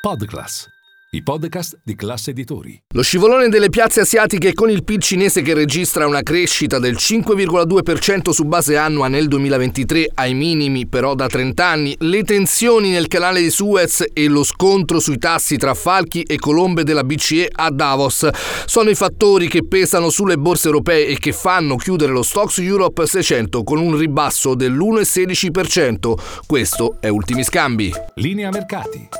Podclass, i podcast di classe editori. Lo scivolone delle piazze asiatiche con il PIL cinese che registra una crescita del 5,2% su base annua nel 2023 ai minimi però da 30 anni, le tensioni nel canale di Suez e lo scontro sui tassi tra falchi e colombe della BCE a Davos sono i fattori che pesano sulle borse europee e che fanno chiudere lo Stocks Europe 600 con un ribasso dell'1,16%. Questo è Ultimi Scambi. Linea mercati.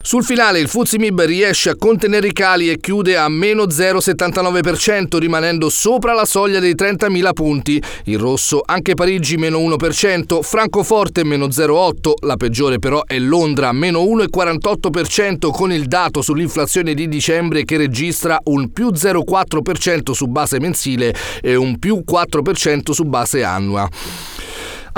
Sul finale il Fuzimib riesce a contenere i cali e chiude a meno 0,79%, rimanendo sopra la soglia dei 30.000 punti. Il rosso anche Parigi meno 1%, Francoforte meno 0,8%, la peggiore però è Londra meno 1,48% con il dato sull'inflazione di dicembre che registra un più 0,4% su base mensile e un più 4% su base annua.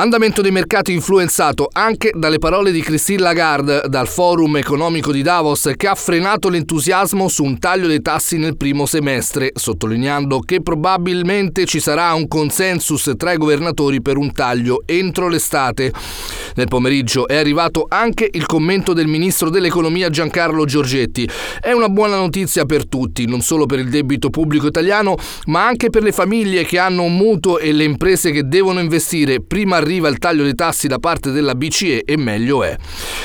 Andamento dei mercati influenzato anche dalle parole di Christine Lagarde dal Forum economico di Davos che ha frenato l'entusiasmo su un taglio dei tassi nel primo semestre, sottolineando che probabilmente ci sarà un consensus tra i governatori per un taglio entro l'estate. Nel pomeriggio è arrivato anche il commento del ministro dell'economia Giancarlo Giorgetti. È una buona notizia per tutti, non solo per il debito pubblico italiano, ma anche per le famiglie che hanno un mutuo e le imprese che devono investire. Prima arriva il taglio dei tassi da parte della BCE e meglio è.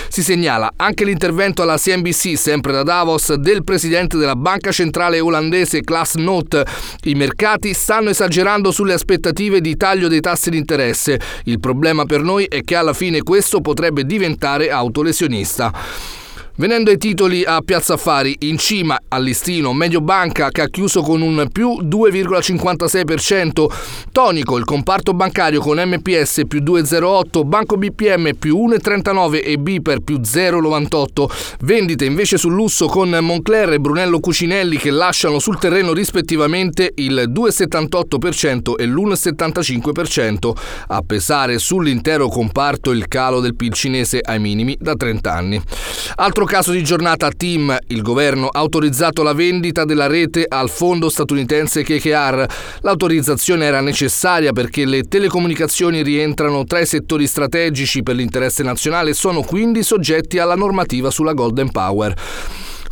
Si segnala anche l'intervento alla CNBC, sempre da Davos, del presidente della banca centrale olandese Klaas Note. I mercati stanno esagerando sulle aspettative di taglio dei tassi di interesse. Il problema per noi è che alla fine questo potrebbe diventare autolesionista. Venendo ai titoli a Piazza Affari, in cima al listino Mediobanca che ha chiuso con un più 2,56%, tonico il comparto bancario con MPS più 2,08%, Banco BPM più 1,39% e Biper più 0,98%. Vendite invece sul lusso con Moncler e Brunello Cucinelli che lasciano sul terreno rispettivamente il 2,78% e l'1,75%. A pesare sull'intero comparto il calo del PIL cinese ai minimi da 30 anni. Altro caso di giornata TIM, il governo ha autorizzato la vendita della rete al fondo statunitense KKR. L'autorizzazione era necessaria perché le telecomunicazioni rientrano tra i settori strategici per l'interesse nazionale e sono quindi soggetti alla normativa sulla Golden Power.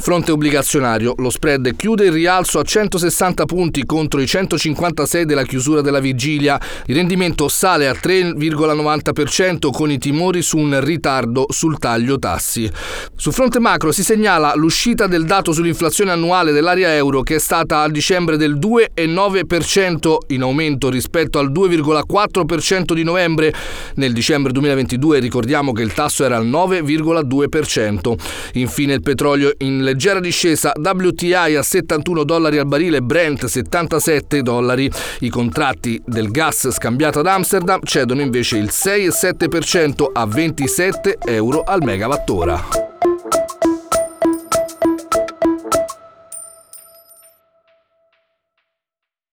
Fronte obbligazionario, lo spread chiude il rialzo a 160 punti contro i 156 della chiusura della vigilia. Il rendimento sale a 3,90% con i timori su un ritardo sul taglio tassi. Sul fronte macro si segnala l'uscita del dato sull'inflazione annuale dell'area euro che è stata a dicembre del 2,9% in aumento rispetto al 2,4% di novembre. Nel dicembre 2022 ricordiamo che il tasso era al 9,2%. Infine il petrolio in leggera discesa, WTI a 71 dollari al barile, Brent 77 dollari. I contratti del gas scambiato ad Amsterdam cedono invece il 6,7% a 27 euro al megawattora.